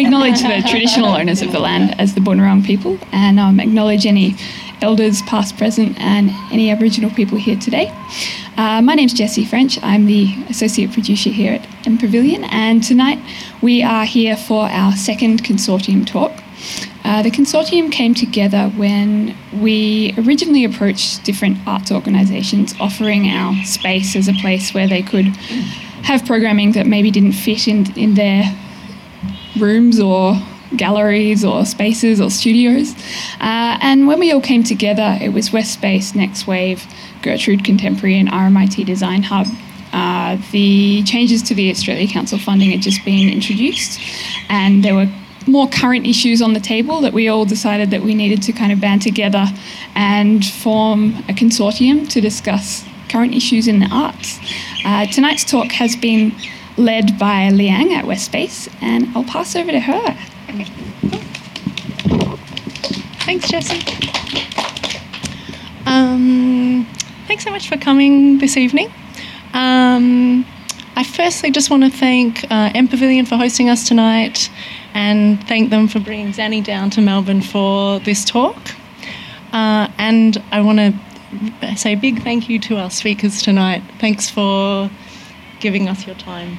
We acknowledge the traditional owners of the land as the Boonwurrung people and um, acknowledge any elders, past, present, and any Aboriginal people here today. Uh, my name's Jessie French. I'm the associate producer here at M Pavilion, and tonight we are here for our second consortium talk. Uh, the consortium came together when we originally approached different arts organisations offering our space as a place where they could have programming that maybe didn't fit in, in their rooms or galleries or spaces or studios. Uh, and when we all came together, it was West Space, Next Wave, Gertrude Contemporary, and RMIT Design Hub. Uh, the changes to the Australia Council funding had just been introduced, and there were more current issues on the table that we all decided that we needed to kind of band together and form a consortium to discuss current issues in the arts. Uh, tonight's talk has been led by Liang at West Space, and I'll pass over to her. Okay. Thanks, Jessie. Um, thanks so much for coming this evening. Um, I firstly just want to thank uh, M Pavilion for hosting us tonight and thank them for bringing Zanny down to Melbourne for this talk. Uh, and I want to say a big thank you to our speakers tonight. Thanks for giving us your time.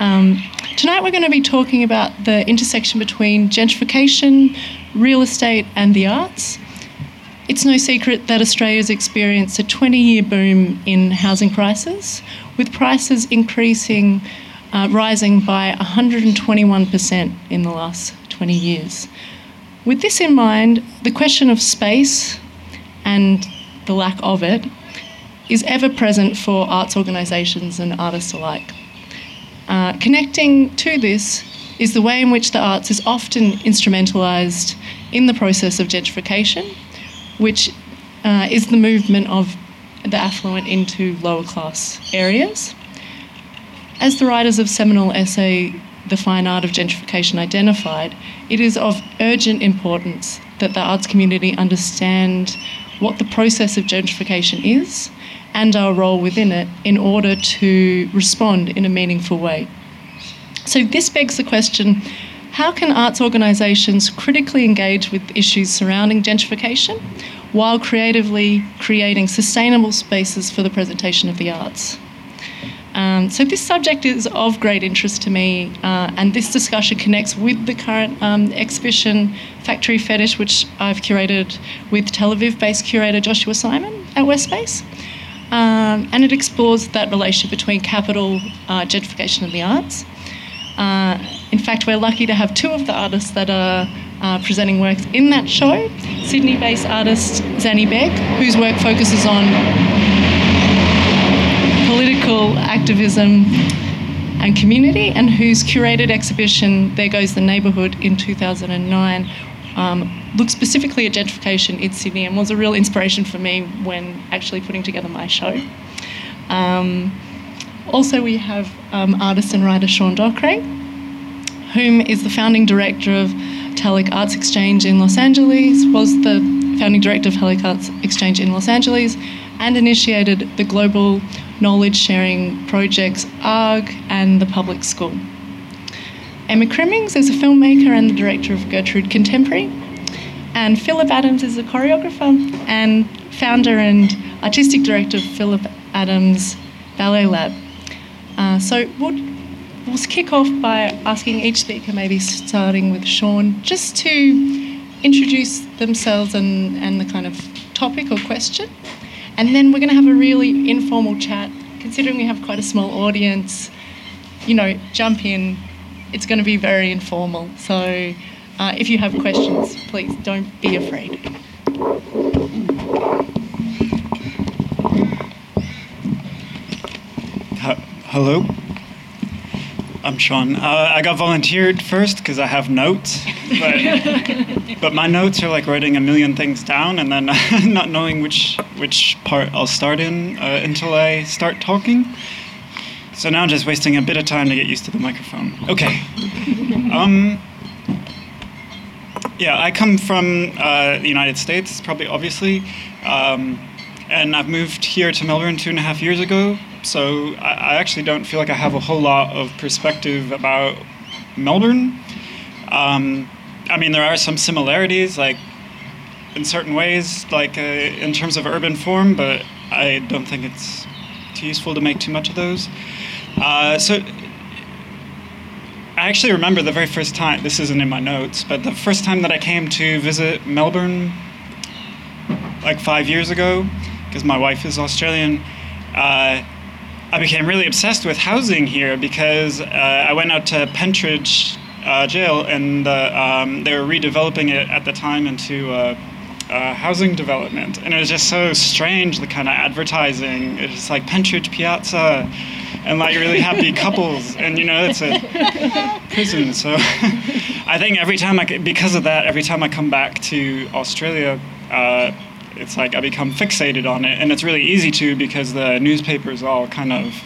Um, tonight we're going to be talking about the intersection between gentrification, real estate, and the arts. It's no secret that Australia's experienced a 20 year boom in housing prices, with prices increasing, uh, rising by 121% in the last 20 years. With this in mind, the question of space and the lack of it is ever present for arts organisations and artists alike. Uh, connecting to this is the way in which the arts is often instrumentalised in the process of gentrification, which uh, is the movement of the affluent into lower class areas. As the writers of seminal essay The Fine Art of Gentrification identified, it is of urgent importance that the arts community understand what the process of gentrification is and our role within it in order to respond in a meaningful way. So, this begs the question how can arts organisations critically engage with issues surrounding gentrification while creatively creating sustainable spaces for the presentation of the arts? Um, so, this subject is of great interest to me, uh, and this discussion connects with the current um, exhibition Factory Fetish, which I've curated with Tel Aviv based curator Joshua Simon at West Space. Um, and it explores that relationship between capital, uh, gentrification, and the arts. Uh, in fact, we're lucky to have two of the artists that are uh, presenting works in that show Sydney based artist Zanny Begg, whose work focuses on political activism and community, and whose curated exhibition, There Goes the Neighbourhood, in 2009, um, looked specifically at gentrification in Sydney and was a real inspiration for me when actually putting together my show. Um, also, we have um, artist and writer Sean Dockray, whom is the founding director of Telic Arts Exchange in Los Angeles, was the founding director of Telic Arts Exchange in Los Angeles, and initiated the global knowledge sharing projects ARG and the Public School. Emma Crimmings is a filmmaker and the director of Gertrude Contemporary, and Philip Adams is a choreographer and founder and artistic director of Philip Adams Ballet Lab. Uh, so we'll, we'll kick off by asking each speaker, maybe starting with Sean, just to introduce themselves and, and the kind of topic or question. And then we're going to have a really informal chat. Considering we have quite a small audience, you know, jump in. It's going to be very informal. So uh, if you have questions, please don't be afraid. Hello. I'm Sean. Uh, I got volunteered first because I have notes, but, but my notes are like writing a million things down and then not knowing which which part I'll start in uh, until I start talking. So now I'm just wasting a bit of time to get used to the microphone. Okay. Um, yeah, I come from uh, the United States, probably obviously, um, and I've moved here to Melbourne two and a half years ago. So I, I, actually don't feel like I have a whole lot of perspective about Melbourne. Um, I mean, there are some similarities, like in certain ways, like uh, in terms of urban form, but I don't think it's useful to make too much of those. Uh, so I actually remember the very first time, this isn't in my notes, but the first time that I came to visit Melbourne, like five years ago, because my wife is Australian, uh, I became really obsessed with housing here because uh, I went out to Pentridge uh, Jail and um, they were redeveloping it at the time into uh, housing development. And it was just so strange, the kind of advertising. It's just like Pentridge Piazza and like really happy couples. And you know, it's a prison. So I think every time I, because of that, every time I come back to Australia, uh, it's like I become fixated on it, and it's really easy to because the newspapers all kind of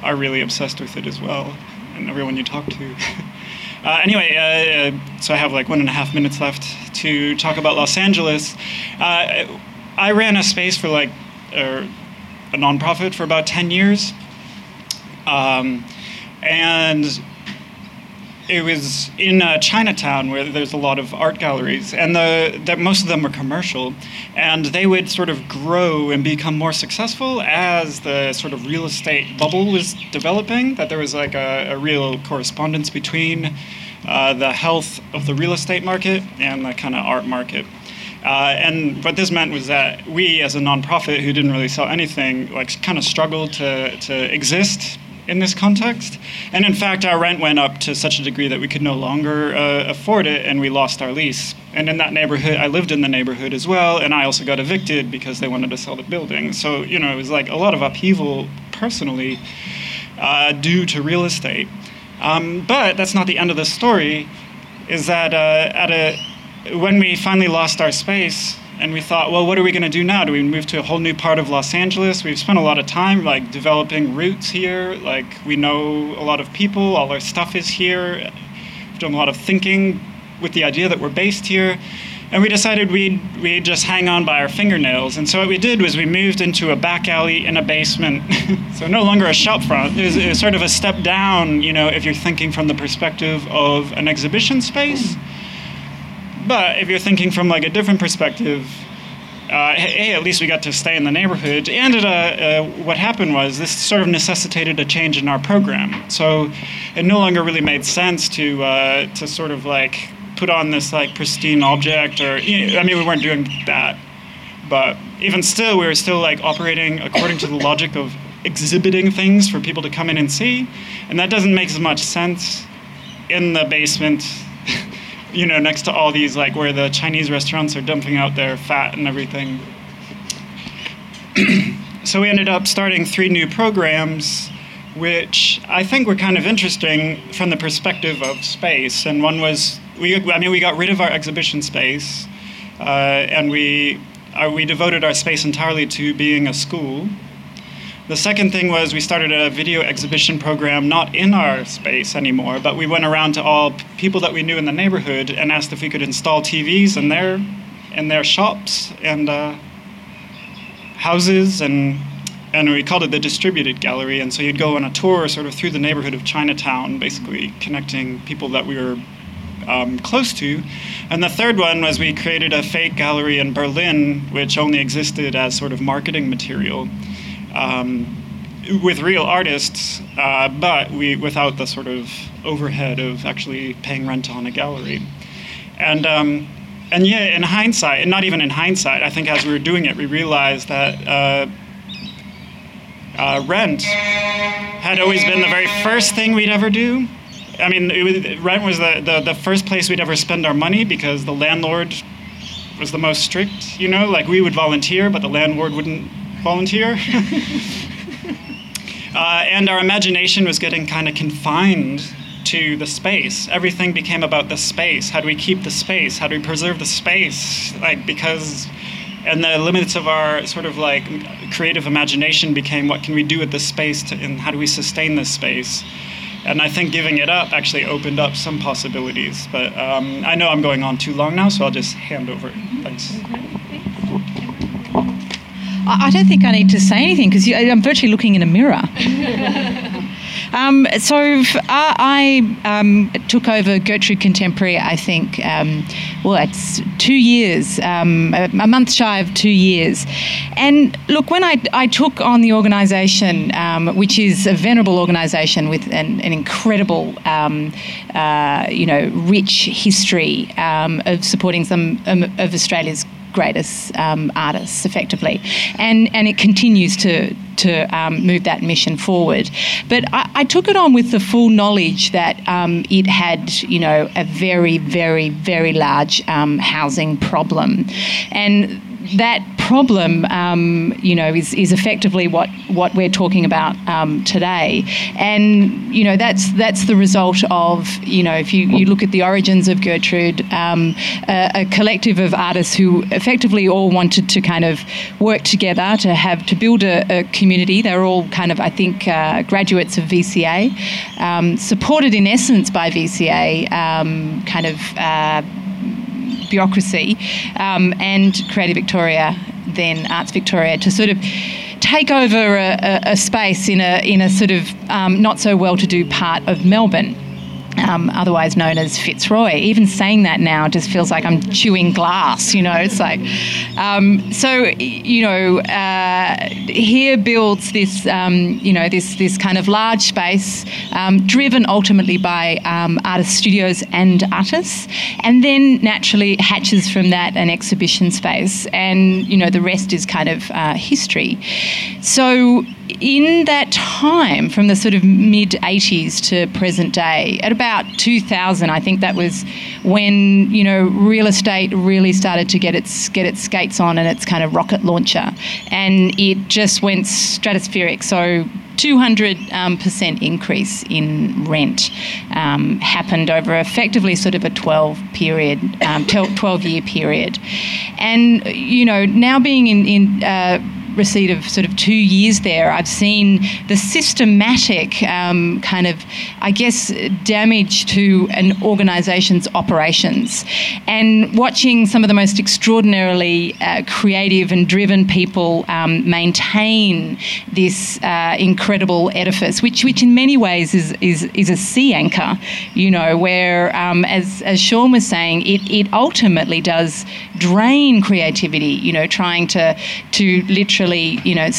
are really obsessed with it as well, and everyone you talk to. Uh, anyway, uh, uh, so I have like one and a half minutes left to talk about Los Angeles. Uh, I ran a space for like a nonprofit for about 10 years. Um, and it was in uh, Chinatown where there's a lot of art galleries, and the, most of them were commercial, and they would sort of grow and become more successful as the sort of real estate bubble was developing. That there was like a, a real correspondence between uh, the health of the real estate market and the kind of art market. Uh, and what this meant was that we, as a nonprofit who didn't really sell anything, like kind of struggled to, to exist in this context. And in fact, our rent went up to such a degree that we could no longer uh, afford it and we lost our lease. And in that neighborhood, I lived in the neighborhood as well, and I also got evicted because they wanted to sell the building. So, you know, it was like a lot of upheaval personally uh, due to real estate. Um, but that's not the end of the story, is that uh, at a, when we finally lost our space, and we thought, well, what are we going to do now? Do we move to a whole new part of Los Angeles? We've spent a lot of time like developing roots here. Like we know a lot of people. All our stuff is here. We've done a lot of thinking with the idea that we're based here. And we decided we'd, we'd just hang on by our fingernails. And so what we did was we moved into a back alley in a basement. so no longer a shop front. It was, it was, sort of a step down, you know, if you're thinking from the perspective of an exhibition space. But if you're thinking from like a different perspective, uh, hey, at least we got to stay in the neighborhood. And uh, uh, what happened was this sort of necessitated a change in our program. So it no longer really made sense to uh, to sort of like put on this like pristine object, or you know, I mean, we weren't doing that. But even still, we were still like operating according to the logic of exhibiting things for people to come in and see, and that doesn't make as much sense in the basement you know, next to all these, like where the Chinese restaurants are dumping out their fat and everything. so we ended up starting three new programs, which I think were kind of interesting from the perspective of space. And one was, we, I mean, we got rid of our exhibition space, uh, and we, uh, we devoted our space entirely to being a school. The second thing was we started a video exhibition program, not in our space anymore, but we went around to all people that we knew in the neighborhood and asked if we could install TVs in their in their shops and uh, houses and and we called it the distributed gallery. And so you'd go on a tour sort of through the neighborhood of chinatown basically connecting people that we were um, close to. And the third one was we created a fake gallery in berlin which only existed as sort of marketing material um, with real artists, uh, but we without the sort of overhead of actually paying rent on a gallery. And um, and yeah, in hindsight, and not even in hindsight, I think as we were doing it, we realized that uh, uh, rent had always been the very first thing we'd ever do. I mean, was, rent was the, the, the first place we'd ever spend our money because the landlord was the most strict, you know, like we would volunteer, but the landlord wouldn't volunteer. uh, and our imagination was getting kind of confined to the space. Everything became about the space. How do we keep the space? How do we preserve the space? Like, because, and the limits of our sort of like creative imagination became what can we do with this space to, and how do we sustain this space? And I think giving it up actually opened up some possibilities. But um, I know I'm going on too long now, so I'll just hand over. Thanks. I don't think I need to say anything because I'm virtually looking in a mirror. Um, so f- I, I um, took over Gertrude Contemporary, I think, um, well, it's two years, um, a, a month shy of two years. And look, when I, I took on the organisation, um, which is a venerable organisation with an, an incredible, um, uh, you know, rich history um, of supporting some um, of Australia's greatest um, artists effectively. And and it continues to to um, move that mission forward. But I, I, took it on with the full knowledge that um, it had you know a very very very large um, housing problem. And that problem, um, you know, is, is effectively what, what we're talking about um, today. And, you know, that's that's the result of, you know, if you, you look at the origins of Gertrude, um, a, a, collective of artists who effectively all wanted to kind of work together to have, to build a, a community. They're all kind of, I think, uh, graduates of VCA, um, supported in essence by VCA, um, kind of. Uh, bureaucracy, um, and Creative Victoria, then Arts Victoria, to sort of take over a, a, a space in a in a sort of um, not so well-to-do part of Melbourne um, otherwise known as Fitzroy. Even saying that now just feels like I'm chewing glass, you know. It's like, um, so, you know, uh, here builds this, um, you know, this, this kind of large space um, driven ultimately by um, artist studios and artists. And then naturally hatches from that an exhibition space. And, you know, the rest is kind of uh, history. So, in that time, from the sort of mid 80s to present day, at about 2000, I think that was when you know real estate really started to get its get its skates on and its kind of rocket launcher, and it just went stratospheric. So 200 um, percent increase in rent um, happened over effectively sort of a 12 period, um, 12 year period. And, you know, now being in, in uh, receipt of sort of two years there, I've seen the systematic um, kind of, I guess, damage to an organisation's operations. And watching some of the most extraordinarily uh, creative and driven people um, maintain this uh, incredible edifice, which, which in many ways is, is, is a sea anchor, you know, where, um, as, as Sean was saying, it, it ultimately does drain creativity, you know, trying to, to literally you know,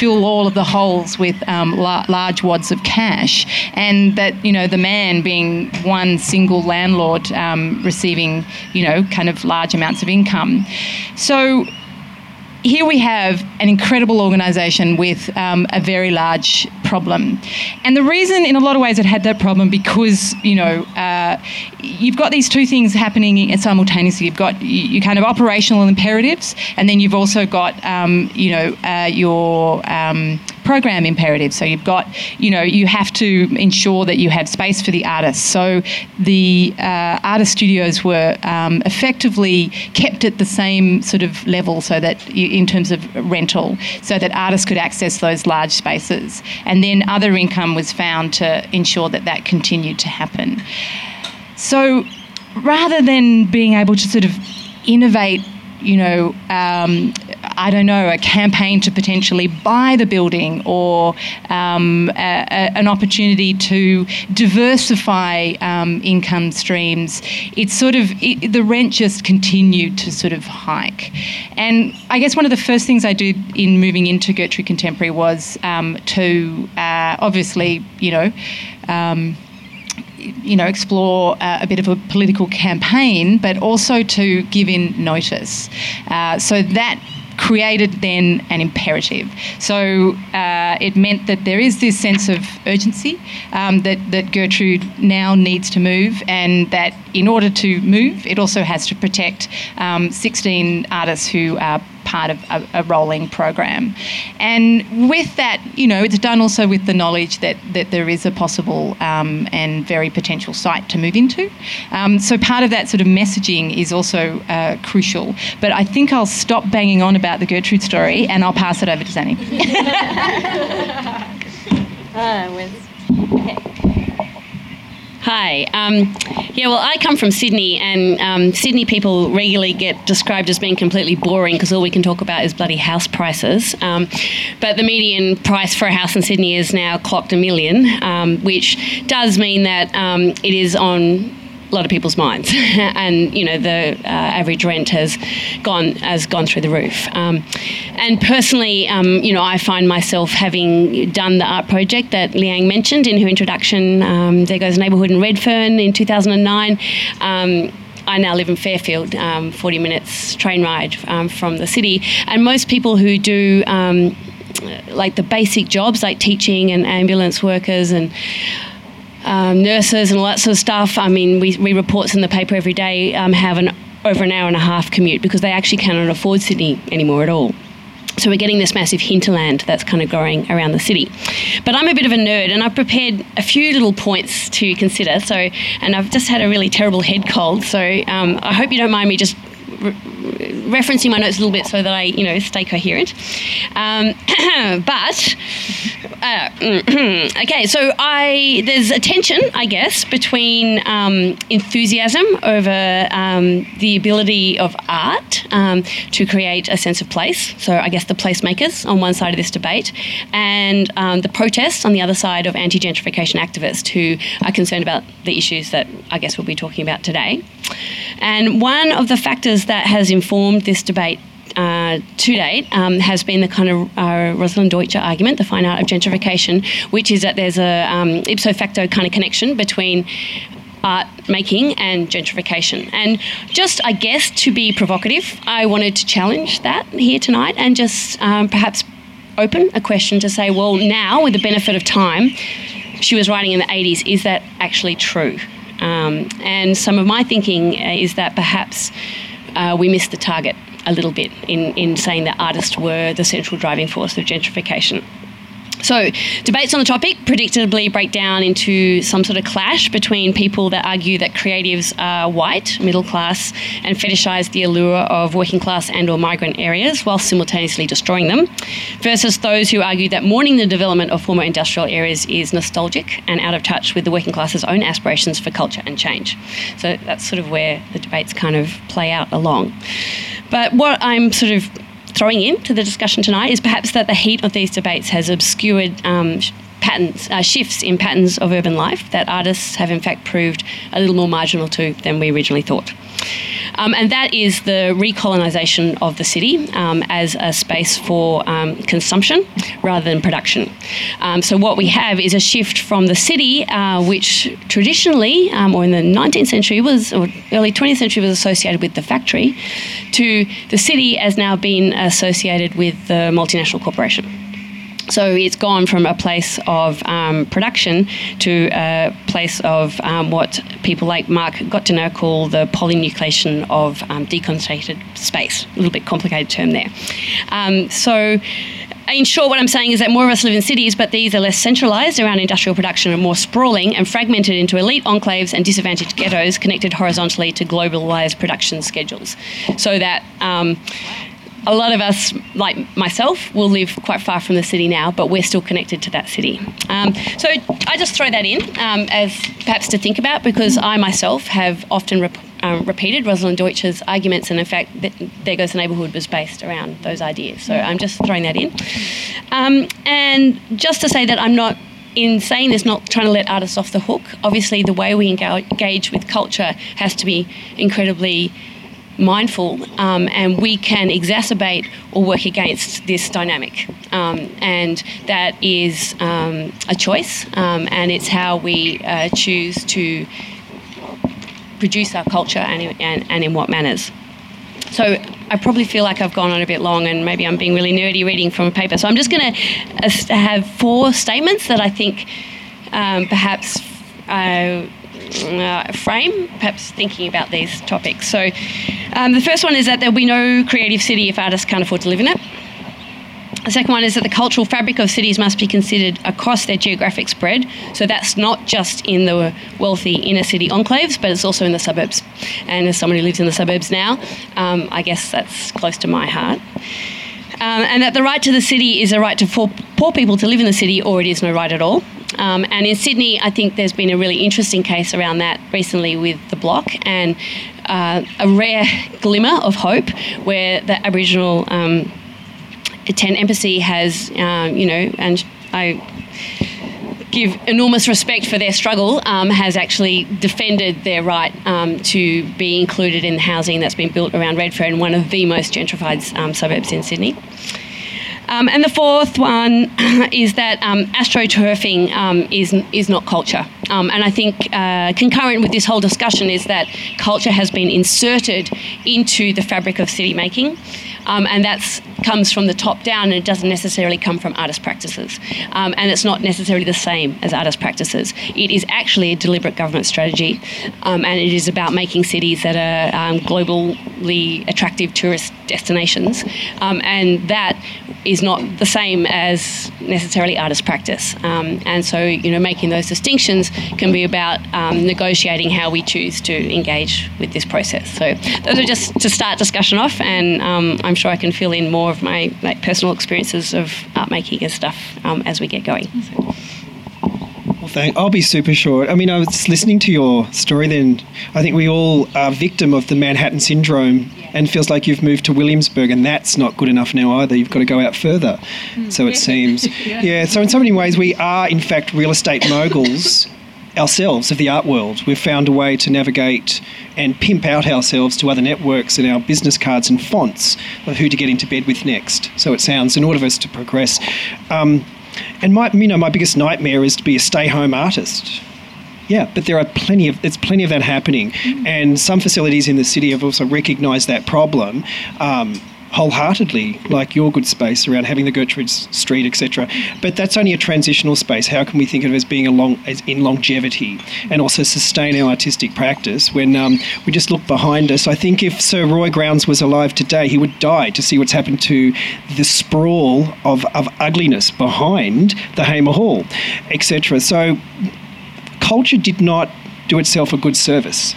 fill all of the holes with um, la- large wads of cash, and that you know the man being one single landlord um, receiving, you know, kind of large amounts of income. So here we have an incredible organisation with um, a very large problem. And the reason, in a lot of ways, it had that problem because, you know, uh, you've got these two things happening simultaneously. You've got your kind of operational imperatives, and then you've also got, um, you know, uh, your um, program imperative. So you've got, you know, you have to ensure that you have space for the artists. So the uh, artist studios were um, effectively kept at the same sort of level, so that in terms of rental, so that artists could access those large spaces. And then other income was found to ensure that that continued to happen. So rather than being able to sort of innovate you know, um, I don't know, a campaign to potentially buy the building or um, a, a, an opportunity to diversify um, income streams. It's sort of, it, the rent just continued to sort of hike. And I guess one of the first things I did in moving into Gertrude Contemporary was um, to uh, obviously, you know, um, you know, explore uh, a bit of a political campaign, but also to give in notice. Uh, so that created then an imperative. So uh, it meant that there is this sense of urgency um, that, that Gertrude now needs to move, and that in order to move, it also has to protect um, 16 artists who are part of a, a, rolling program. And with that, you know, it's done also with the knowledge that, that there is a possible um, and very potential site to move into. Um, so part of that sort of messaging is also uh, crucial. But I think I'll stop banging on about the Gertrude story and I'll pass it over to Zanny. uh, okay. Hi. Um, yeah, well, I come from Sydney, and um, Sydney people regularly get described as being completely boring because all we can talk about is bloody house prices. Um, but the median price for a house in Sydney is now clocked a million, um, which does mean that um, it is on a lot of people's minds, and you know the uh, average rent has gone has gone through the roof. Um, and personally, um, you know, I find myself having done the art project that Liang mentioned in her introduction. Um, there goes neighbourhood in Redfern in 2009. Um, I now live in Fairfield, um, 40 minutes train ride um, from the city, and most people who do like the basic jobs like teaching and ambulance workers and um, nurses and all that sort of stuff. I mean, we read reports in the paper every day um, have an over an hour and a half commute because they actually cannot afford Sydney anymore at all. So we're getting this massive hinterland that's kind of growing around the city. But I'm a bit of a nerd and I've prepared a few little points to consider. So, and I've just had a really terrible head cold. So um, I hope you don't mind me just re- referencing my notes a little bit so that I, you know, stay coherent. Um, but uh, okay, so I there's a tension, I guess, between um, enthusiasm over um, the ability of art um, to create a sense of place. So I guess the placemakers on one side of this debate, and um, the protests on the other side of anti-gentrification activists who are concerned about the issues that I guess we'll be talking about today. And one of the factors that has informed this debate uh, to date um, has been the kind of uh, Rosalind Deutscher argument, the fine art of gentrification, which is that there's a um, ipso facto kind of connection between art making and gentrification. And just, I guess, to be provocative, I wanted to challenge that here tonight and just um, perhaps open a question to say, well, now with the benefit of time, she was writing in the 80s, is that actually true? Um, and some of my thinking is that perhaps uh, we missed the target a little bit in, in saying that artists were the central driving force of gentrification. So, debates on the topic predictably break down into some sort of clash between people that argue that creatives are white, middle class, and fetishize the allure of working class and or migrant areas while simultaneously destroying them, versus those who argue that mourning the development of former industrial areas is nostalgic and out of touch with the working class's own aspirations for culture and change. So, that's sort of where the debates kind of play out along. But what I'm sort of throwing into the discussion tonight is perhaps that the heat of these debates has obscured um, patterns, uh, shifts in patterns of urban life that artists have in fact proved a little more marginal to than we originally thought. Um, and that is the recolonisation of the city um, as a space for um, consumption rather than production. Um, so, what we have is a shift from the city, uh, which traditionally, um, or in the 19th century, was or early 20th century, was associated with the factory, to the city as now being associated with the multinational corporation. So it's gone from a place of um, production to a place of um, what people like Mark Gottdiener call the polynucleation of um, deconcentrated space. A little bit complicated term there. Um, so in short, what I'm saying is that more of us live in cities, but these are less centralised around industrial production and more sprawling and fragmented into elite enclaves and disadvantaged ghettos connected horizontally to globalised production schedules. So that um, a lot of us, like myself, will live quite far from the city now, but we're still connected to that city. Um, so I just throw that in um, as perhaps to think about because I myself have often rep- um, repeated Rosalind Deutscher's arguments, and in fact, th- There Goes the Neighbourhood was based around those ideas. So I'm just throwing that in. Um, and just to say that I'm not in saying this, not trying to let artists off the hook. Obviously, the way we engage with culture has to be incredibly mindful um, and we can exacerbate or work against this dynamic. Um, and that is um, a choice, um, and it's how we uh, choose to produce our culture and, and, and in what manners. So I probably feel like I've gone on a bit long and maybe I'm being really nerdy reading from a paper. So I'm just going to uh, have four statements that I think um, perhaps uh, uh, frame, perhaps thinking about these topics. So, um, the first one is that there'll be no creative city if artists can't afford to live in it. The second one is that the cultural fabric of cities must be considered across their geographic spread. So that's not just in the wealthy inner city enclaves, but it's also in the suburbs. And as someone who lives in the suburbs now, um, I guess that's close to my heart. Um, and that the right to the city is a right to for poor people to live in the city, or it is no right at all. Um, and in Sydney, I think there's been a really interesting case around that recently with the block and uh, a rare glimmer of hope where the Aboriginal um, Tent Embassy has, um, you know, and I give enormous respect for their struggle, um, has actually defended their right um, to be included in the housing that's been built around Redfern, one of the most gentrified um, suburbs in Sydney. Um, and the fourth one is that um, astroturfing is, is not culture. And I think uh, concurrent with this whole discussion is that culture has been inserted into the fabric of city making. Um, and that comes from the top down and it doesn't necessarily come from artist practices. Um, and it's not necessarily the same as artist practices. It is actually a deliberate government strategy um, and it is about making cities that are um, globally attractive tourist destinations. Um, and that is not the same as necessarily artist practice. Um, and so, you know, making those distinctions can be about negotiating how we choose to engage with this process. So those are just to start discussion off and I'm sure I can fill in more of my like, personal experiences of art making and stuff um, as we get going. So. Well, thank. I'll be super short. I mean, I was listening to your story. Then I think we all are victim of the Manhattan syndrome, and feels like you've moved to Williamsburg, and that's not good enough now either. You've got to go out further. Mm. So it seems. yeah. yeah. So in so many ways, we are in fact real estate moguls ourselves of the art world. We've found a way to navigate and pimp out ourselves to other networks and our business cards and fonts of who to get into bed with next. So it sounds in order for us to progress. Um, and my, you know, my biggest nightmare is to be a stay-home artist. Yeah, but there are plenty of there's plenty of that happening, mm-hmm. and some facilities in the city have also recognised that problem. Um, wholeheartedly, like your good space around having the Gertrude Street, etc. But that's only a transitional space. How can we think of it as being as in longevity, and also sustain our artistic practice when um, we just look behind us? I think if Sir Roy Grounds was alive today, he would die to see what's happened to the sprawl of, of ugliness behind the Hamer Hall, etc. So culture did not do itself a good service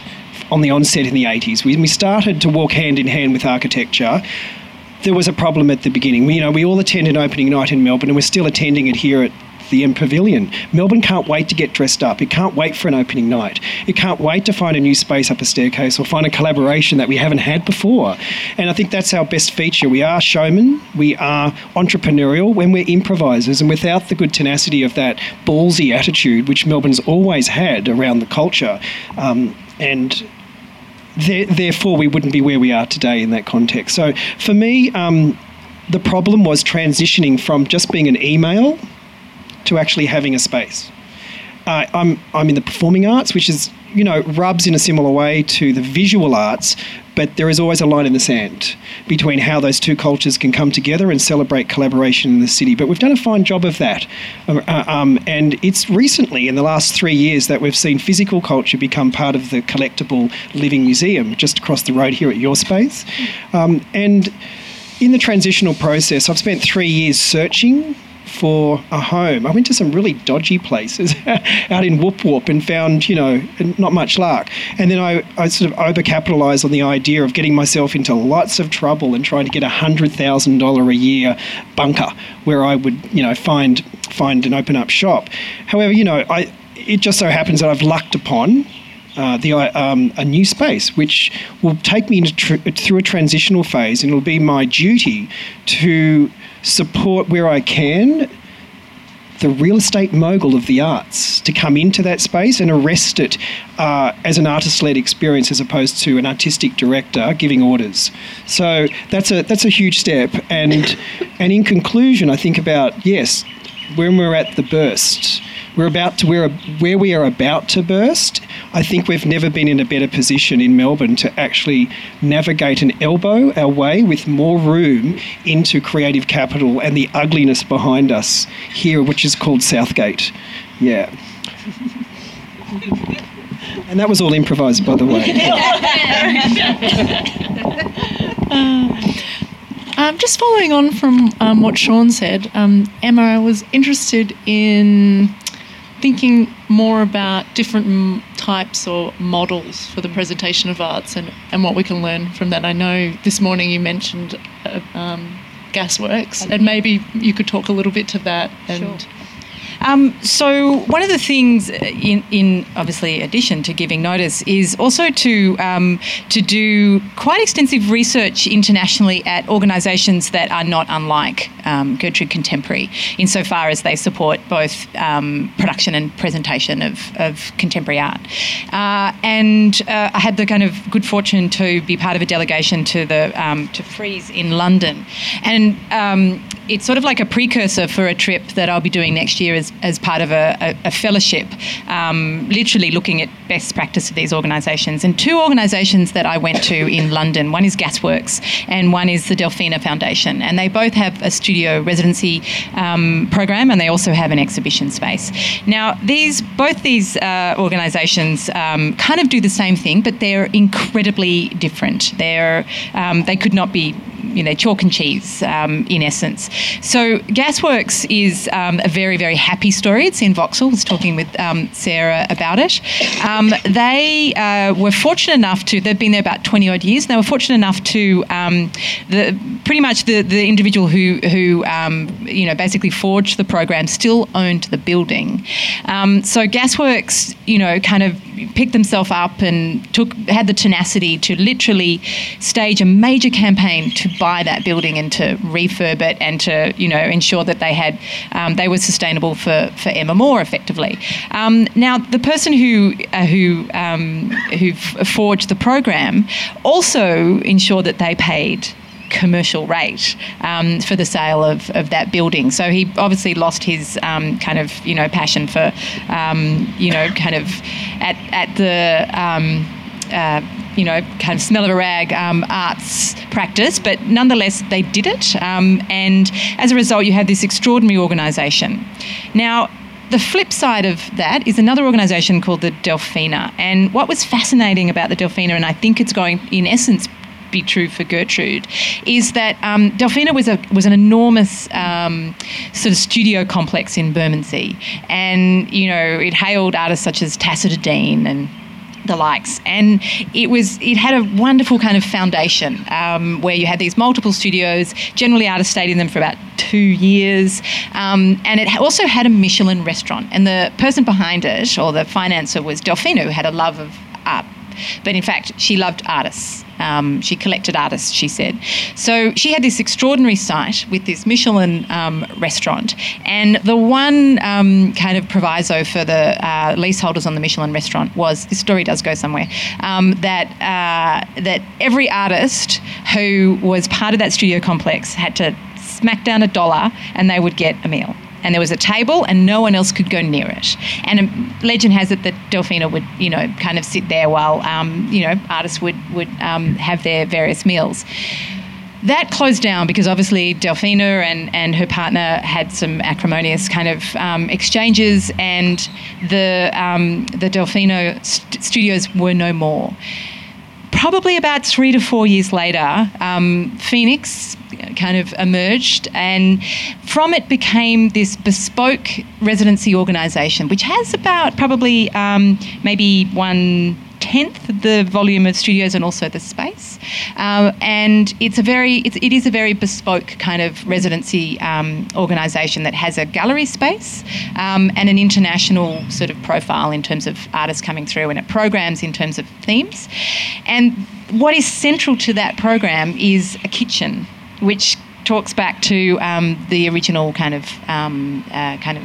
on the onset in the 80s. We, we started to walk hand in hand with architecture there was a problem at the beginning. We, you know, we all attended opening night in Melbourne, and we're still attending it here at the M Pavilion. Melbourne can't wait to get dressed up. It can't wait for an opening night. It can't wait to find a new space up a staircase or find a collaboration that we haven't had before. And I think that's our best feature. We are showmen, we are entrepreneurial when we're improvisers, and without the good tenacity of that ballsy attitude, which Melbourne's always had around the culture, um, and therefore, we wouldn't be where we are today in that context. So, for me, um, the problem was transitioning from just being an email to actually having a space. Uh, I'm, I'm in the performing arts, which is, you know, rubs in a similar way to the visual arts, but there is always a line in the sand between how those two cultures can come together and celebrate collaboration in the city. But we've done a fine job of that. Uh, um, and it's recently, in the last three years, that we've seen physical culture become part of the collectible living museum just across the road here at your space. Um, and in the transitional process, I've spent three years searching for a home. I went to some really dodgy places out in Whoop Whoop and found, you know, not much luck. And then I, I sort of overcapitalized on the idea of getting myself into lots of trouble and trying to get a $100,000 a year bunker where I would, you know, find find an open up shop. However, you know, I it just so happens that I've lucked upon uh, the um, a new space, which will take me tr- through a transitional phase, and it'll be my duty to support where I can the real estate mogul of the arts to come into that space and arrest it uh, as an artist-led experience as opposed to an artistic director giving orders. So that's a that's a huge step. And and in conclusion, I think about yes, when we're at the burst, we're about to we're where we are about to burst. I think we've never been in a better position in Melbourne to actually navigate and elbow our way with more room into creative capital and the ugliness behind us here, which is called Southgate. Yeah. and that was all improvised, by the way. um, just following on from um, what Sean said, um, Emma, I was interested in thinking more about different types or models for the presentation of arts and, and what we can learn from that. I know this morning you mentioned uh, um, Gasworks, and maybe you could talk a little bit to that. And Sure. Um, so one of the things, in, in obviously addition to giving notice, is also to um, to do quite extensive research internationally at organisations that are not unlike um, Gertrude Contemporary, insofar as they support both um, production and presentation of, of contemporary art. Uh, and uh, I had the kind of good fortune to be part of a delegation to the um, to Frieze in London, and um, it's sort of like a precursor for a trip that I'll be doing next year as, as part of a, a, a fellowship, um, literally looking at best practice of these organisations. And two organisations that I went to in London one is Gasworks and one is the Delfina Foundation. And they both have a studio residency um, program and they also have an exhibition space. Now, these both these uh, organisations um, kind of do the same thing, but they're incredibly different. They're, um, they could not be you know, chalk and cheese um, in essence. So Gasworks is um, a very, very happy story. It's in Vauxhall. I was talking with um, Sarah about it. Um, they uh, were fortunate enough to, they've been there about 20 odd years, and they were fortunate enough to, um, the pretty much the, the individual who, who um, you know, basically forged the program still owned the building. so Gasworks, you know, kind of picked themselves up and took had the tenacity to literally stage a major campaign to buy that building and to refurb it and to you know ensure that they had um, they were sustainable for for Emma Moore effectively. Um, now the person who uh, who um, who forged the program also ensured that they paid commercial rate um, for the sale of, of that building. So he obviously lost his um, kind of you know passion for um, you know kind of at at the um, uh, you know, kind of smell of a rag um, arts practice, but nonetheless they did it. Um, and as a result, you have this extraordinary organisation. Now, the flip side of that is another organisation called the Delfina. And what was fascinating about the Delfina, and I think it's going, in essence, be true for Gertrude, is that um, Delfina was a was an enormous um, sort of studio complex in Bermondsey, and you know it hailed artists such as Tacita Dean and the likes. And it was it had a wonderful kind of foundation um, where you had these multiple studios generally artists stayed in them for about two years. Um, and it also had a michelin restaurant. And the person behind it or the financer was delfina who had a love of art. But in fact she loved artists um, she collected artists, she said. So she had this extraordinary site with this Michelin um, restaurant. And the one um, kind of proviso for the uh, leaseholders on the Michelin restaurant was this story does go somewhere um, that, uh, that every artist who was part of that studio complex had to smack down a dollar and they would get a meal and there was a table and no one else could go near it. And legend has it that Delfina would, you know, kind of sit there while, um, you know, artists would, would um, have their various meals. That closed down because obviously Delfina and, and her partner had some acrimonious kind of um, exchanges, and the um, the Delfina st- studios were no more. Probably about three to four years later, um, Phoenix kind of emerged, and from it became this bespoke residency organisation, which has about probably um, maybe one tenth the volume of studios and also the space. Uh, and it's a very, it's, it is a very bespoke kind of residency um, organisation that has a gallery space um, and an international sort of profile in terms of artists coming through, and it programs in terms of themes. And what is central to that program is a kitchen, which talks back to um, the original kind of um, uh, kind of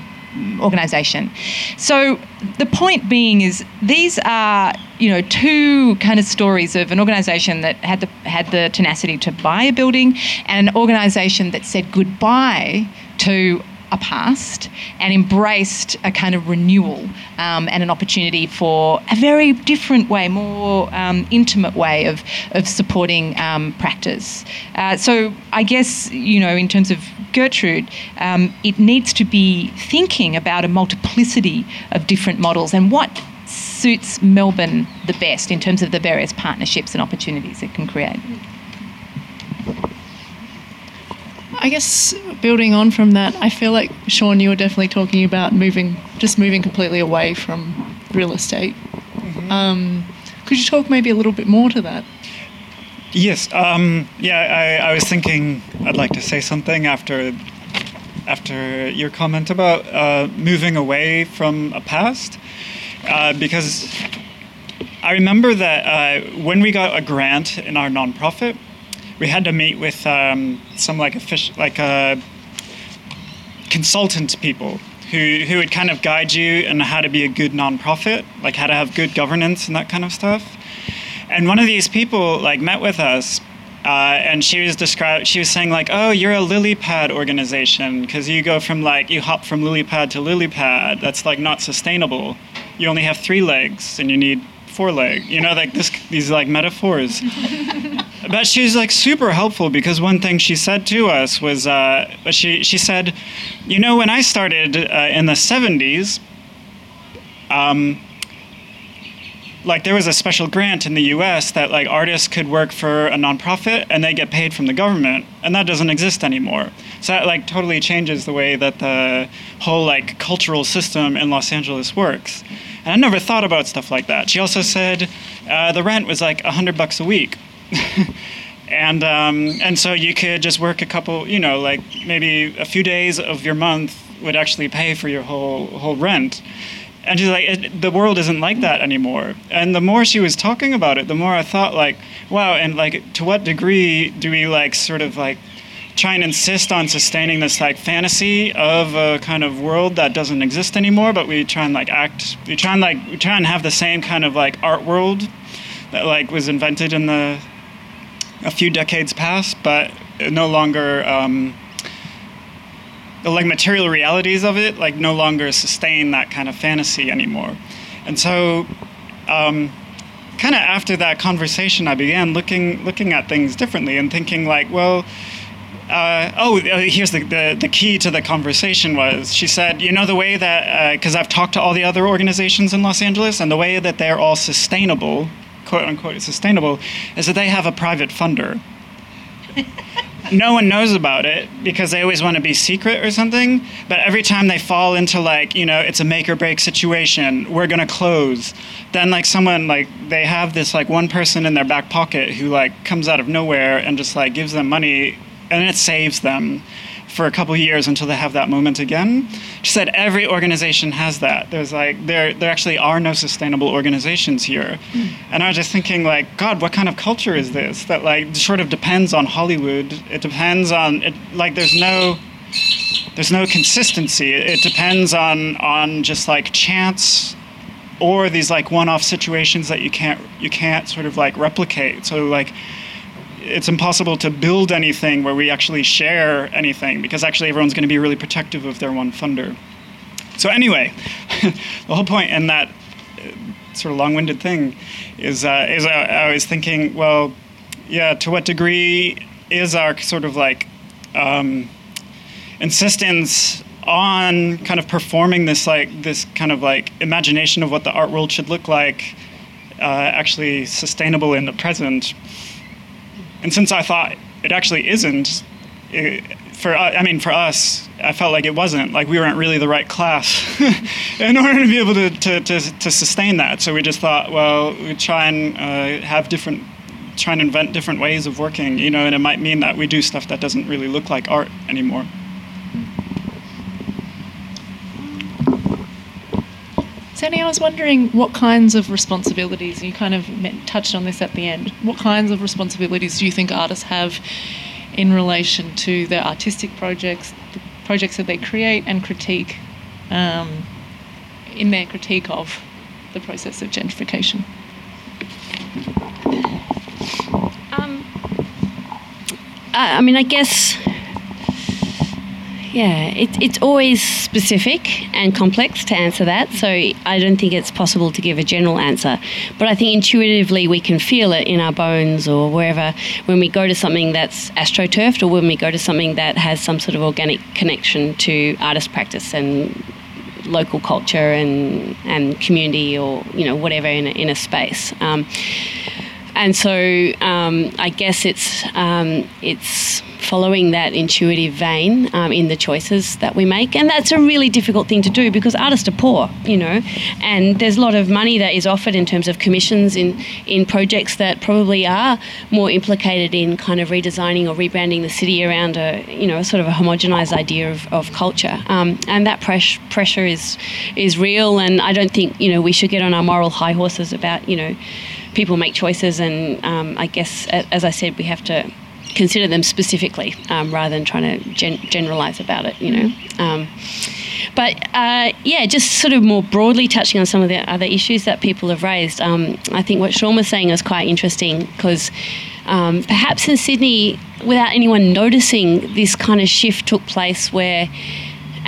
organisation. So the point being is these are you know two kind of stories of an organisation that had the had the tenacity to buy a building and an organisation that said goodbye to a past and embraced a kind of renewal um, and an opportunity for a very different way, more um, intimate way of, of supporting um, practice. Uh, so I guess, you know, in terms of Gertrude, um, it needs to be thinking about a multiplicity of different models and what suits Melbourne the best in terms of the various partnerships and opportunities it can create. I guess building on from that, I feel like Sean, you were definitely talking about moving, just moving completely away from real estate. Mm-hmm. Um, could you talk maybe a little bit more to that? Yes. Um, yeah, I, I was thinking I'd like to say something after after your comment about uh, moving away from a past, uh, because I remember that uh, when we got a grant in our nonprofit, we had to meet with um, some like official, like uh, consultant people who who would kind of guide you and how to be a good nonprofit, like how to have good governance and that kind of stuff. And one of these people like met with us uh, and she was described. She was saying like, "Oh, you're a lily pad organization because you go from like you hop from lily pad to lily pad. That's like not sustainable. You only have three legs and you need four leg. You know, like this these like metaphors." but she's like super helpful because one thing she said to us was uh, she she said, "You know, when I started uh, in the '70s." Um, like there was a special grant in the US that like artists could work for a nonprofit and they get paid from the government and that doesn't exist anymore. So that like totally changes the way that the whole like cultural system in Los Angeles works. And I never thought about stuff like that. She also said uh, the rent was like a hundred bucks a week. and um, and so you could just work a couple, you know, like maybe a few days of your month would actually pay for your whole whole rent and she's like the world isn't like that anymore and the more she was talking about it the more i thought like wow and like to what degree do we like sort of like try and insist on sustaining this like fantasy of a kind of world that doesn't exist anymore but we try and like act we try and like we try and have the same kind of like art world that like was invented in the a few decades past but no longer um, the like material realities of it like no longer sustain that kind of fantasy anymore. And so um, kind of after that conversation i began looking looking at things differently and thinking like well uh, oh, uh, here's the, the, the, key to the conversation was she said, you know, the way that, because uh, I've talked to all the other organizations in Los Angeles, and the way that they're all sustainable, quote unquote, sustainable, is that they have a private funder no one knows about it because they always want to be secret or something. But every time they fall into like, you know, it's a make or break situation, we're gonna close. Then like someone like they have this like one person in their back pocket who like comes out of nowhere and just like gives them money and it saves them for a couple years until they have that moment again. She said every organization has that. There's like there there actually are no sustainable organizations here. Mm. And I was just thinking like god, what kind of culture is this that like sort of depends on Hollywood. It depends on it like there's no there's no consistency. It depends on on just like chance or these like one-off situations that you can't you can't sort of like replicate. So like it's impossible to build anything where we actually share anything because actually everyone's going to be really protective of their one funder. So anyway, the whole point in that uh, sort of long-winded thing is uh, is uh, I was thinking, well, yeah, to what degree is our sort of like um, insistence on kind of performing this like this kind of like imagination of what the art world should look like uh, actually sustainable in the present and since I thought it actually isn't, it, for I mean for us, I felt like it wasn't like we weren't really the right class in order to be able to, to, to, to, sustain that. So we just thought, well, we try and uh, have different, try and invent different ways of working, you know, and it might mean that we do stuff that doesn't really look like art anymore. Zanny, I was wondering what kinds of responsibilities, you kind of touched on this at the end, what kinds of responsibilities do you think artists have in relation to their artistic projects, the projects that they create and critique, um, in their critique of the process of gentrification? Um, I mean, I guess yeah, it, it's always specific and complex to answer that. So I don't think it's possible to give a general answer. But I think intuitively we can feel it in our bones or wherever when we go to something that's astroturfed or when we go to something that has some sort of organic connection to artist practice and local culture and, and community or you know whatever in a, in a space. Um, and so um, I guess it's um, it's following that intuitive vein um, in the choices that we make. And that's a really difficult thing to do because artists are poor, you know, and there's a lot of money that is offered in terms of commissions in, in projects that probably are more implicated in kind of redesigning or rebranding the city around a, you know, sort of a homogenized idea of, of culture. Um, and that press, pressure is, is real. And I don't think, you know, we should get on our moral high horses about, you know, people make choices. And um, I guess, as I said, we have to consider them specifically um, rather than trying to gen- generalize about it, you know. Um, but uh, yeah, just sort of more broadly touching on some of the other issues that people have raised. Um, I think what Sean was saying is quite interesting because um, perhaps in Sydney, without anyone noticing, this kind of shift took place where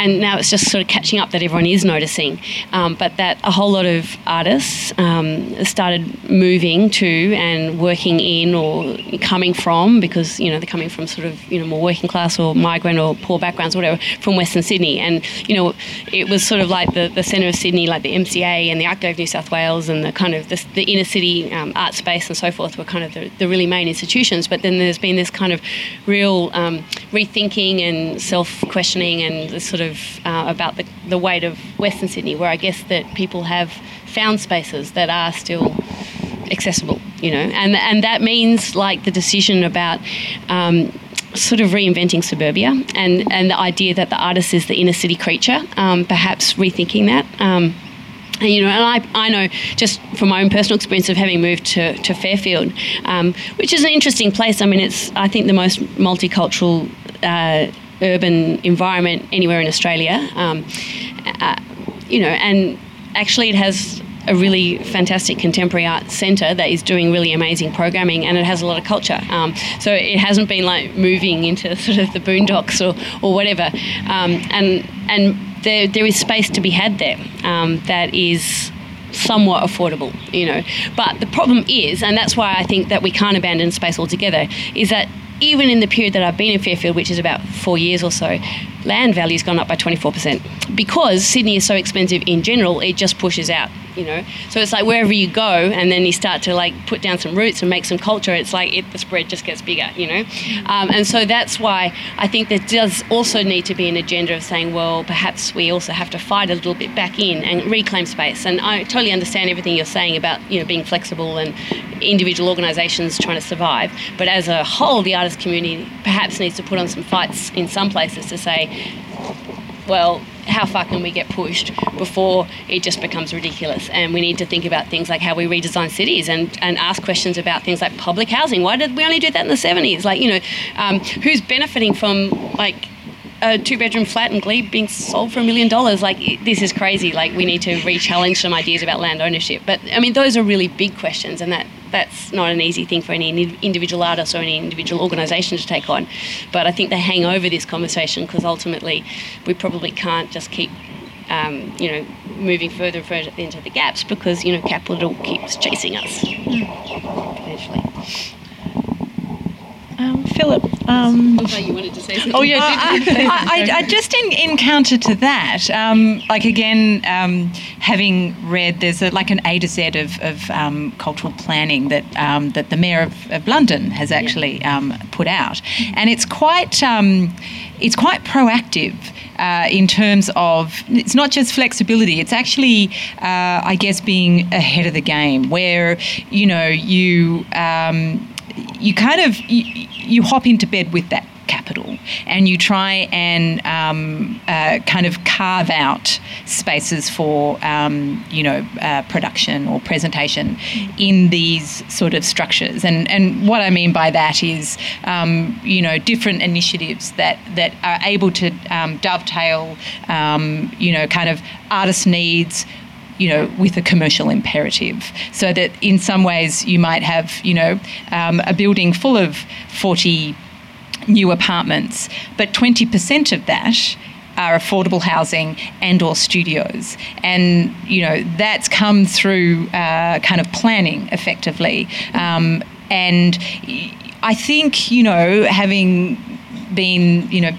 and now it's just sort of catching up that everyone is noticing. Um, but that a whole lot of artists um, started moving to and working in or coming from because you know they're coming from sort of you know more working class or migrant or poor backgrounds, or whatever, from Western Sydney. And you know it was sort of like the, the centre of Sydney, like the MCA and the Art Gallery of New South Wales and the kind of the, the inner city um, art space and so forth were kind of the, the, really main institutions. But then there's been this kind of real um, rethinking and self questioning and this sort of uh, about the, the weight of Western Sydney, where I guess that people have found spaces that are still accessible, you know, and and that means like the decision about. Um, sort of reinventing suburbia and, and the idea that the artist is the inner city creature, um, perhaps rethinking that. Um, and, you know, and I, I know just from my own personal experience of having moved to, to Fairfield, um, which is an interesting place. I mean, it's, I think, the most multicultural uh, urban environment anywhere in Australia. Um, uh, you know, and actually it has a really fantastic contemporary art centre that is doing really amazing programming and it has a lot of culture. Um, so it hasn't been like moving into sort of the boondocks or, or whatever. Um, and and there, there is space to be had there um, that is somewhat affordable, you know. But the problem is, and that's why I think that we can't abandon space altogether, is that even in the period that I've been in Fairfield, which is about four years or so, land value's gone up by 24%. Because Sydney is so expensive in general, it just pushes out, you know. So it's like wherever you go and then you start to like put down some roots and make some culture, it's like it, the spread just gets bigger, you know. Um, and so that's why I think there does also need to be an agenda of saying, well, perhaps we also have to fight a little bit back in and reclaim space. And I totally understand everything you're saying about, you know, being flexible and individual organisations trying to survive. But as a whole, the artist community perhaps needs to put on some fights in some places to say, well, how far can we get pushed before it just becomes ridiculous? And we need to think about things like how we redesign cities and, and ask questions about things like public housing. Why did we only do that in the 70s? Like, you know, um, who's benefiting from like a two bedroom flat in Glebe being sold for a million dollars. Like, this is crazy. Like, we need to re challenge some ideas about land ownership. But, I mean, those are really big questions, and that that's not an easy thing for any individual artist or any individual organisation to take on. But I think they hang over this conversation because ultimately we probably can't just keep. Um, you know, moving further and further into the gaps because you know capital keeps chasing us. Eventually. Um, Philip. Um, you wanted to say something. Oh yeah, I, I, I, just in, in counter to that, um, like again, um, having read, there's a, like an A to Z of, of um, cultural planning that um, that the mayor of, of London has actually um, put out, and it's quite it's quite proactive. Uh, in terms of it's not just flexibility it's actually uh, i guess being ahead of the game where you know you um, you kind of you, you hop into bed with that capital and you try and um, uh, kind of carve out spaces for um, you know uh, production or presentation in these sort of structures. And and what I mean by that is um, you know different initiatives that that are able to um, dovetail um, you know kind of artist needs you know, with a commercial imperative. So that in some ways you might have, you know, um, a building full of 40 new apartments, but 20% of that are affordable housing and or studios and you know that's come through uh, kind of planning effectively um, and I think you know having been you know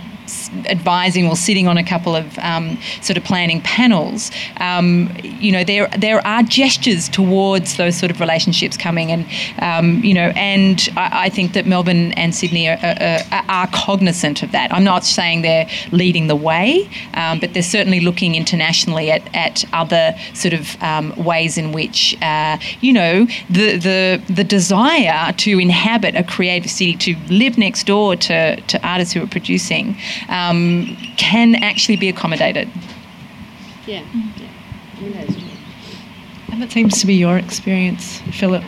advising or sitting on a couple of um, sort of planning panels, um, you know, there there are gestures towards those sort of relationships coming, and um, you know, and I, I, think that Melbourne and Sydney are, are, are, cognizant of that. I'm not saying they're leading the way, um, but they're certainly looking internationally at, at other sort of um, ways in which, uh, you know, the, the the desire to inhabit a creative city, to live next door to, to artists who are producing, um, can actually be accommodated. Yeah. yeah. I mean, that's true. And that seems to be your experience, Philip.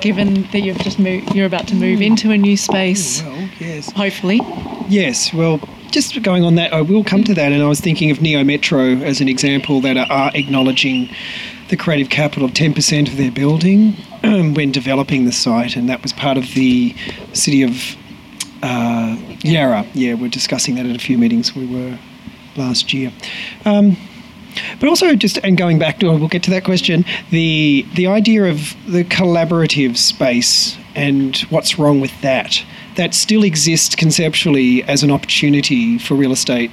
Given that you've just moved, you're about to move into a new space. Well, yes. Hopefully. Yes. Well, just going on that, I will come to that, and I was thinking of Neometro as an example that are acknowledging the creative capital of 10% of their building when developing the site, and that was part of the city of uh, Yarra. Yeah, we're discussing that at a few meetings we were last year. Um, but also, just and going back to, we'll get to that question. The the idea of the collaborative space and what's wrong with that. That still exists conceptually as an opportunity for real estate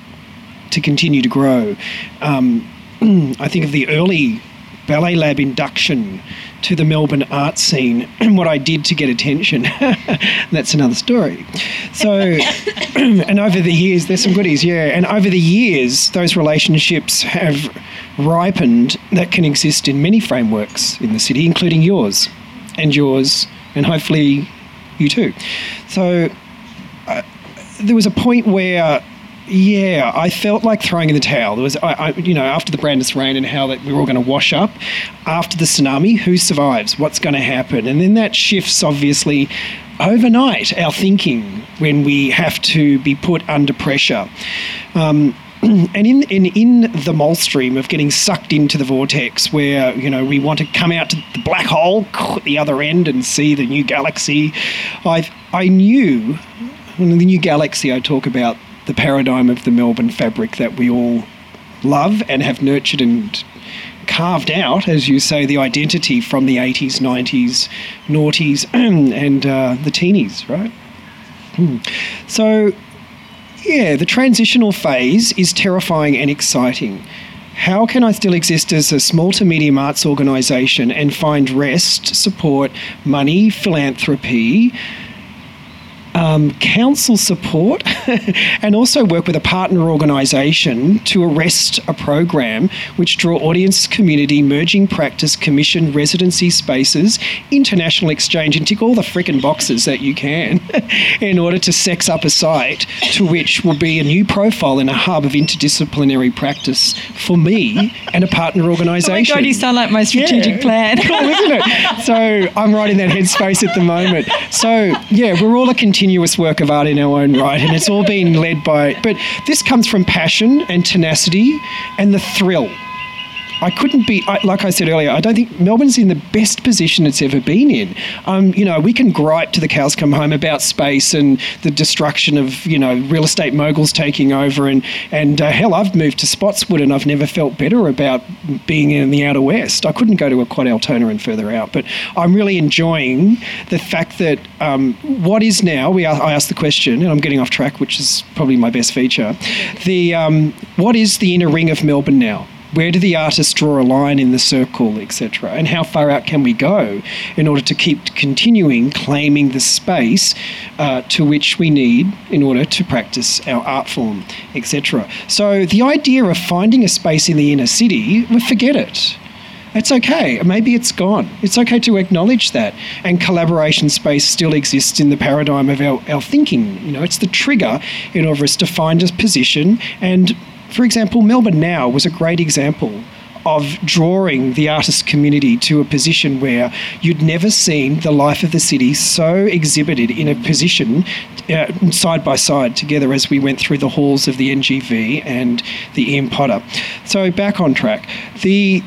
to continue to grow. Um, I think of the early ballet lab induction to the Melbourne art scene and what I did to get attention. That's another story. So, and over the years, there's some goodies, yeah. And over the years, those relationships have ripened that can exist in many frameworks in the city, including yours and yours, and hopefully you too. So, uh, there was a point where yeah, I felt like throwing in the towel. There was, I, I, you know, after the Brandis rain and how that we were all going to wash up. After the tsunami, who survives? What's going to happen? And then that shifts, obviously, overnight our thinking when we have to be put under pressure. Um, and in, in in the mole stream of getting sucked into the vortex where you know we want to come out to the black hole at the other end and see the new galaxy i i knew the new galaxy i talk about the paradigm of the Melbourne fabric that we all love and have nurtured and carved out, as you say, the identity from the 80s, 90s, noughties, and uh, the teenies, right? Hmm. So, yeah, the transitional phase is terrifying and exciting. How can I still exist as a small to medium arts organisation and find rest, support, money, philanthropy? Um, council support and also work with a partner organisation to arrest a program which draw audience, community, merging practice, commission, residency spaces, international exchange, and tick all the freaking boxes that you can in order to sex up a site to which will be a new profile and a hub of interdisciplinary practice for me and a partner organisation. Oh my God, you sound like my strategic yeah. plan. cool, isn't it? So I'm right in that headspace at the moment. So yeah, we're all a continuum continuous work of art in our own right, and it's all been led by. But this comes from passion and tenacity and the thrill I couldn't be, I, like I said earlier, I don't think Melbourne's in the best position it's ever been in. Um, you know, we can gripe to the cows come home about space and the destruction of, you know, real estate moguls taking over. And, and uh, hell, I've moved to Spotswood and I've never felt better about being in the outer west. I couldn't go to a quad Altona and further out, but I'm really enjoying the fact that um, what is now, we I asked the question, and I'm getting off track, which is probably my best feature. The, um, what is the inner ring of Melbourne now? Where do the artists draw a line in the circle, etc., and how far out can we go in order to keep continuing claiming the space uh, to which we need in order to practice our art form, etc. So the idea of finding a space in the inner city, well, forget it. It's okay. Maybe it's gone. It's okay to acknowledge that. And collaboration space still exists in the paradigm of our, our thinking. You know, it's the trigger in order for us to find a position and for example, Melbourne Now was a great example of drawing the artist community to a position where you'd never seen the life of the city so exhibited in a position uh, side by side together as we went through the halls of the NGV and the Ian Potter. So back on track. The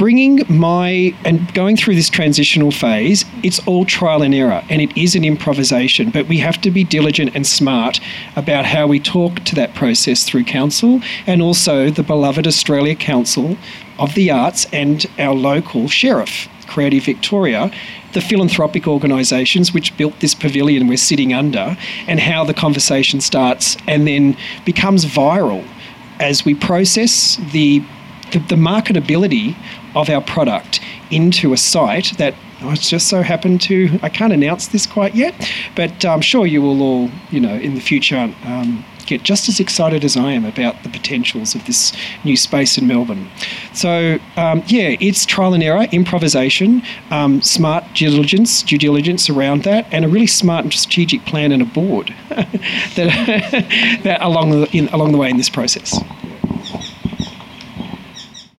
bringing my and going through this transitional phase, it's all trial and error and it is an improvisation, but we have to be diligent and smart about how we talk to that process through council and also the beloved Australia Council of the Arts and our local sheriff, Creative Victoria, the philanthropic organisations which built this pavilion we're sitting under, and how the conversation starts and then becomes viral as we process the the, the marketability of our product into a site that I just so happen to, I can't announce this quite yet, but I'm sure you will all, you know, in the future um, get just as excited as I am about the potentials of this new space in Melbourne. So, um, yeah, it's trial and error, improvisation, um, smart diligence, due diligence around that, and a really smart and strategic plan and a board that, that along, the, in, along the way in this process.